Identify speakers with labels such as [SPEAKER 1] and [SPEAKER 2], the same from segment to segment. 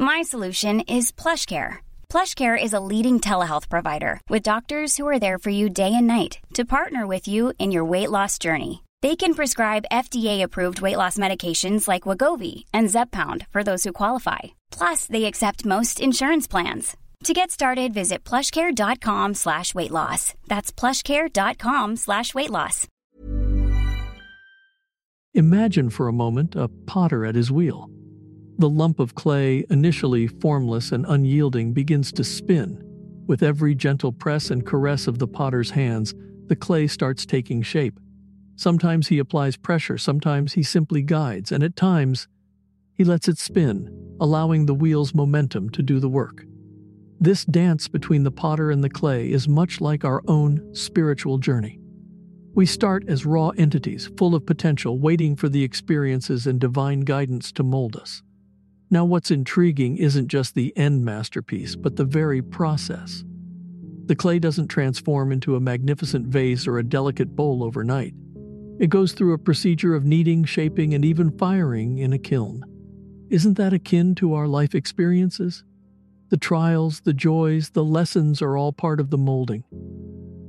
[SPEAKER 1] My solution is PlushCare. PlushCare is a leading telehealth provider with doctors who are there for you day and night to partner with you in your weight loss journey. They can prescribe FDA-approved weight loss medications like Wegovy and Zepbound for those who qualify. Plus, they accept most insurance plans. To get started, visit plushcare.com slash weight loss. That's plushcare.com slash weight loss.
[SPEAKER 2] Imagine for a moment a potter at his wheel. The lump of clay, initially formless and unyielding, begins to spin. With every gentle press and caress of the potter's hands, the clay starts taking shape. Sometimes he applies pressure, sometimes he simply guides, and at times, he lets it spin, allowing the wheel's momentum to do the work. This dance between the potter and the clay is much like our own spiritual journey. We start as raw entities, full of potential, waiting for the experiences and divine guidance to mold us. Now, what's intriguing isn't just the end masterpiece, but the very process. The clay doesn't transform into a magnificent vase or a delicate bowl overnight. It goes through a procedure of kneading, shaping, and even firing in a kiln. Isn't that akin to our life experiences? The trials, the joys, the lessons are all part of the molding.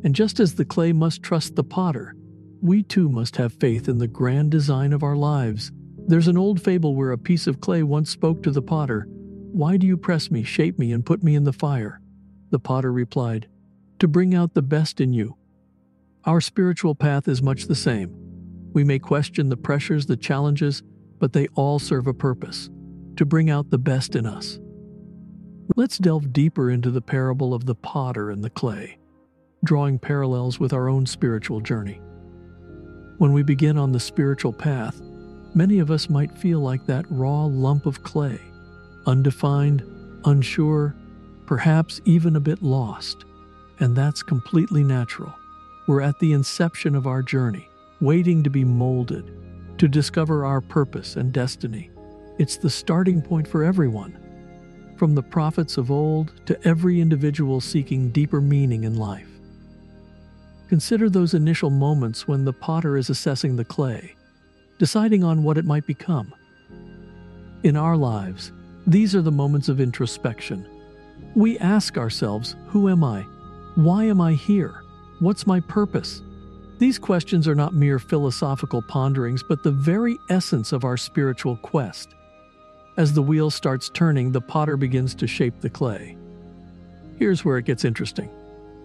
[SPEAKER 2] And just as the clay must trust the potter, we too must have faith in the grand design of our lives. There's an old fable where a piece of clay once spoke to the potter, Why do you press me, shape me, and put me in the fire? The potter replied, To bring out the best in you. Our spiritual path is much the same. We may question the pressures, the challenges, but they all serve a purpose to bring out the best in us. Let's delve deeper into the parable of the potter and the clay, drawing parallels with our own spiritual journey. When we begin on the spiritual path, many of us might feel like that raw lump of clay, undefined, unsure, perhaps even a bit lost. And that's completely natural. We're at the inception of our journey, waiting to be molded, to discover our purpose and destiny. It's the starting point for everyone, from the prophets of old to every individual seeking deeper meaning in life. Consider those initial moments when the potter is assessing the clay, deciding on what it might become. In our lives, these are the moments of introspection. We ask ourselves, Who am I? Why am I here? What's my purpose? These questions are not mere philosophical ponderings, but the very essence of our spiritual quest. As the wheel starts turning, the potter begins to shape the clay. Here's where it gets interesting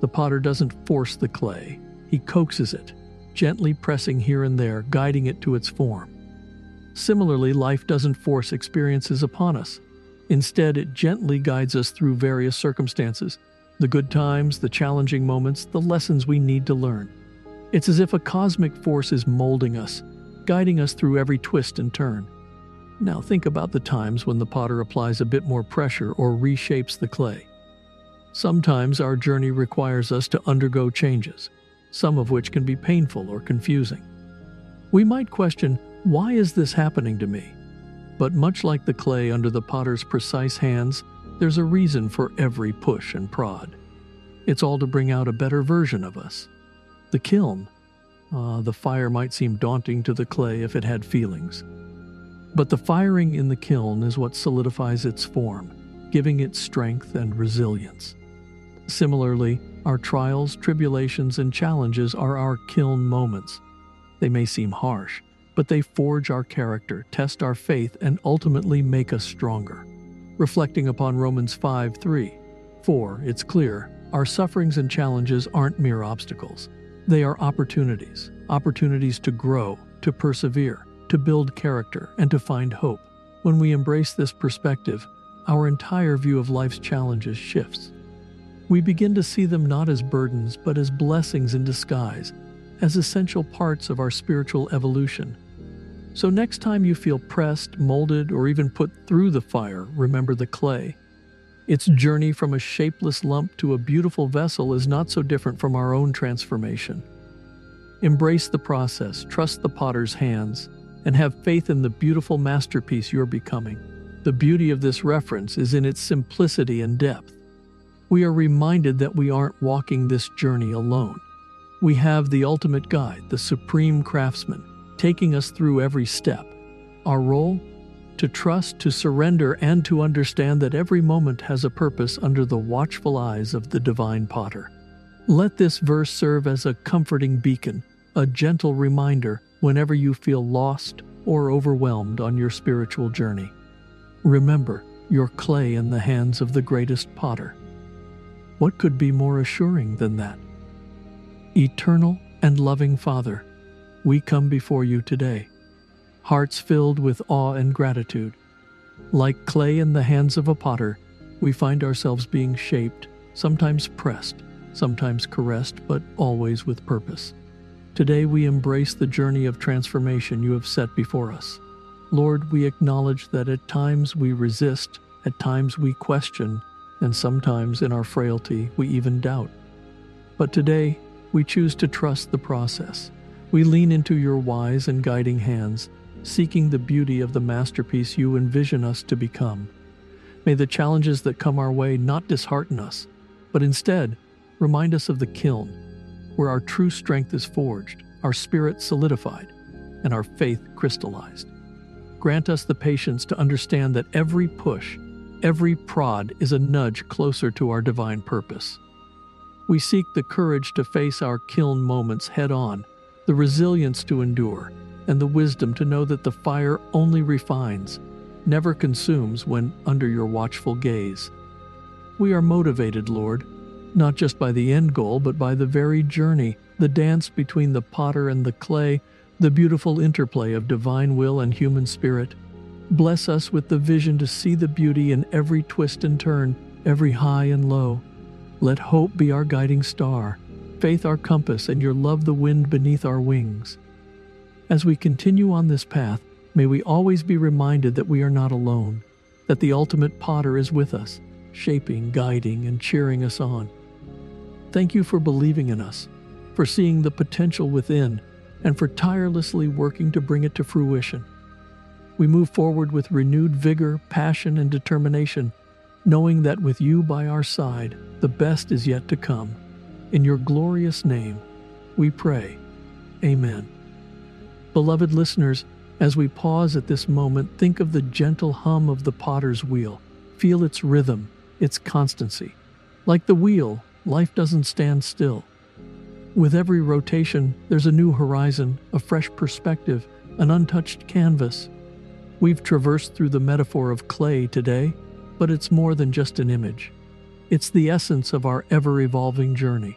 [SPEAKER 2] the potter doesn't force the clay, he coaxes it, gently pressing here and there, guiding it to its form. Similarly, life doesn't force experiences upon us. Instead, it gently guides us through various circumstances the good times, the challenging moments, the lessons we need to learn. It's as if a cosmic force is molding us, guiding us through every twist and turn. Now think about the times when the potter applies a bit more pressure or reshapes the clay. Sometimes our journey requires us to undergo changes, some of which can be painful or confusing. We might question, why is this happening to me? But much like the clay under the potter's precise hands, there's a reason for every push and prod. It's all to bring out a better version of us. The kiln, uh, the fire might seem daunting to the clay if it had feelings. But the firing in the kiln is what solidifies its form, giving it strength and resilience. Similarly, our trials, tribulations, and challenges are our kiln moments. They may seem harsh, but they forge our character, test our faith, and ultimately make us stronger. Reflecting upon Romans 5 3, 4, it's clear our sufferings and challenges aren't mere obstacles. They are opportunities, opportunities to grow, to persevere, to build character, and to find hope. When we embrace this perspective, our entire view of life's challenges shifts. We begin to see them not as burdens, but as blessings in disguise, as essential parts of our spiritual evolution. So, next time you feel pressed, molded, or even put through the fire, remember the clay. Its journey from a shapeless lump to a beautiful vessel is not so different from our own transformation. Embrace the process, trust the potter's hands, and have faith in the beautiful masterpiece you're becoming. The beauty of this reference is in its simplicity and depth. We are reminded that we aren't walking this journey alone. We have the ultimate guide, the supreme craftsman, taking us through every step. Our role? To trust, to surrender, and to understand that every moment has a purpose under the watchful eyes of the divine potter. Let this verse serve as a comforting beacon, a gentle reminder whenever you feel lost or overwhelmed on your spiritual journey. Remember, your clay in the hands of the greatest potter. What could be more assuring than that? Eternal and loving Father, we come before you today, hearts filled with awe and gratitude. Like clay in the hands of a potter, we find ourselves being shaped, sometimes pressed, sometimes caressed, but always with purpose. Today we embrace the journey of transformation you have set before us. Lord, we acknowledge that at times we resist, at times we question, and sometimes in our frailty we even doubt. But today, we choose to trust the process. We lean into your wise and guiding hands, seeking the beauty of the masterpiece you envision us to become. May the challenges that come our way not dishearten us, but instead remind us of the kiln, where our true strength is forged, our spirit solidified, and our faith crystallized. Grant us the patience to understand that every push, every prod is a nudge closer to our divine purpose. We seek the courage to face our kiln moments head on, the resilience to endure, and the wisdom to know that the fire only refines, never consumes when under your watchful gaze. We are motivated, Lord, not just by the end goal, but by the very journey, the dance between the potter and the clay the beautiful interplay of divine will and human spirit. Bless us with the vision to see the beauty in every twist and turn, every high and low. Let hope be our guiding star, faith our compass, and your love the wind beneath our wings. As we continue on this path, may we always be reminded that we are not alone, that the ultimate potter is with us, shaping, guiding, and cheering us on. Thank you for believing in us, for seeing the potential within and for tirelessly working to bring it to fruition. We move forward with renewed vigor, passion, and determination, knowing that with you by our side, the best is yet to come. In your glorious name, we pray. Amen. Beloved listeners, as we pause at this moment, think of the gentle hum of the potter's wheel. Feel its rhythm, its constancy. Like the wheel, life doesn't stand still. With every rotation, there's a new horizon, a fresh perspective, an untouched canvas. We've traversed through the metaphor of clay today, but it's more than just an image. It's the essence of our ever evolving journey.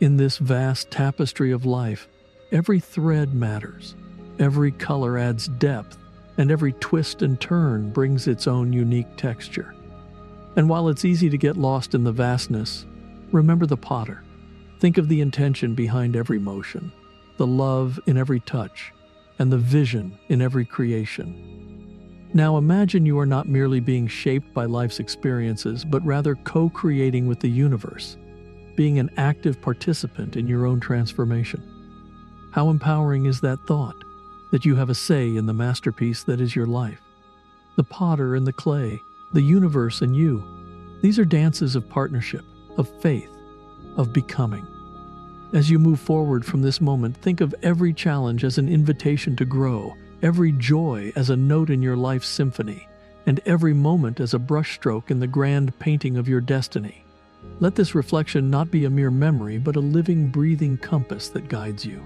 [SPEAKER 2] In this vast tapestry of life, every thread matters, every color adds depth, and every twist and turn brings its own unique texture. And while it's easy to get lost in the vastness, remember the potter. Think of the intention behind every motion, the love in every touch, and the vision in every creation. Now imagine you are not merely being shaped by life's experiences, but rather co creating with the universe, being an active participant in your own transformation. How empowering is that thought, that you have a say in the masterpiece that is your life? The potter and the clay, the universe and you. These are dances of partnership, of faith, of becoming. As you move forward from this moment, think of every challenge as an invitation to grow, every joy as a note in your life's symphony, and every moment as a brushstroke in the grand painting of your destiny. Let this reflection not be a mere memory, but a living, breathing compass that guides you.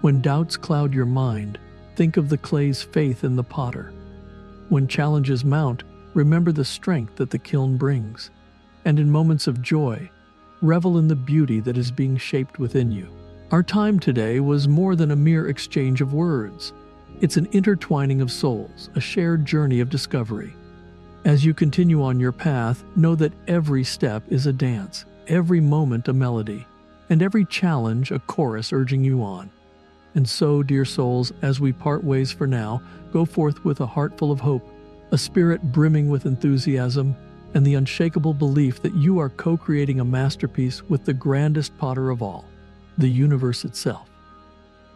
[SPEAKER 2] When doubts cloud your mind, think of the clay's faith in the potter. When challenges mount, remember the strength that the kiln brings. And in moments of joy, revel in the beauty that is being shaped within you. Our time today was more than a mere exchange of words. It's an intertwining of souls, a shared journey of discovery. As you continue on your path, know that every step is a dance, every moment a melody, and every challenge a chorus urging you on. And so, dear souls, as we part ways for now, go forth with a heart full of hope, a spirit brimming with enthusiasm, and the unshakable belief that you are co creating a masterpiece with the grandest potter of all, the universe itself.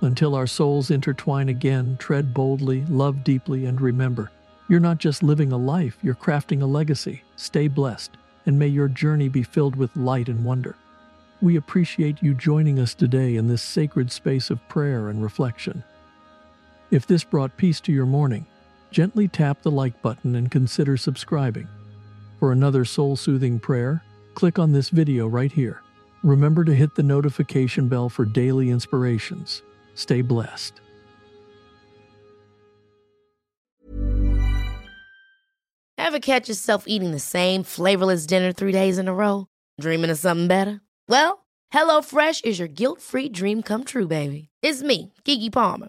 [SPEAKER 2] Until our souls intertwine again, tread boldly, love deeply, and remember you're not just living a life, you're crafting a legacy. Stay blessed, and may your journey be filled with light and wonder. We appreciate you joining us today in this sacred space of prayer and reflection. If this brought peace to your morning, gently tap the like button and consider subscribing. For another soul soothing prayer, click on this video right here. Remember to hit the notification bell for daily inspirations. Stay blessed.
[SPEAKER 3] Ever catch yourself eating the same flavorless dinner three days in a row? Dreaming of something better? Well, HelloFresh is your guilt free dream come true, baby. It's me, Keke Palmer.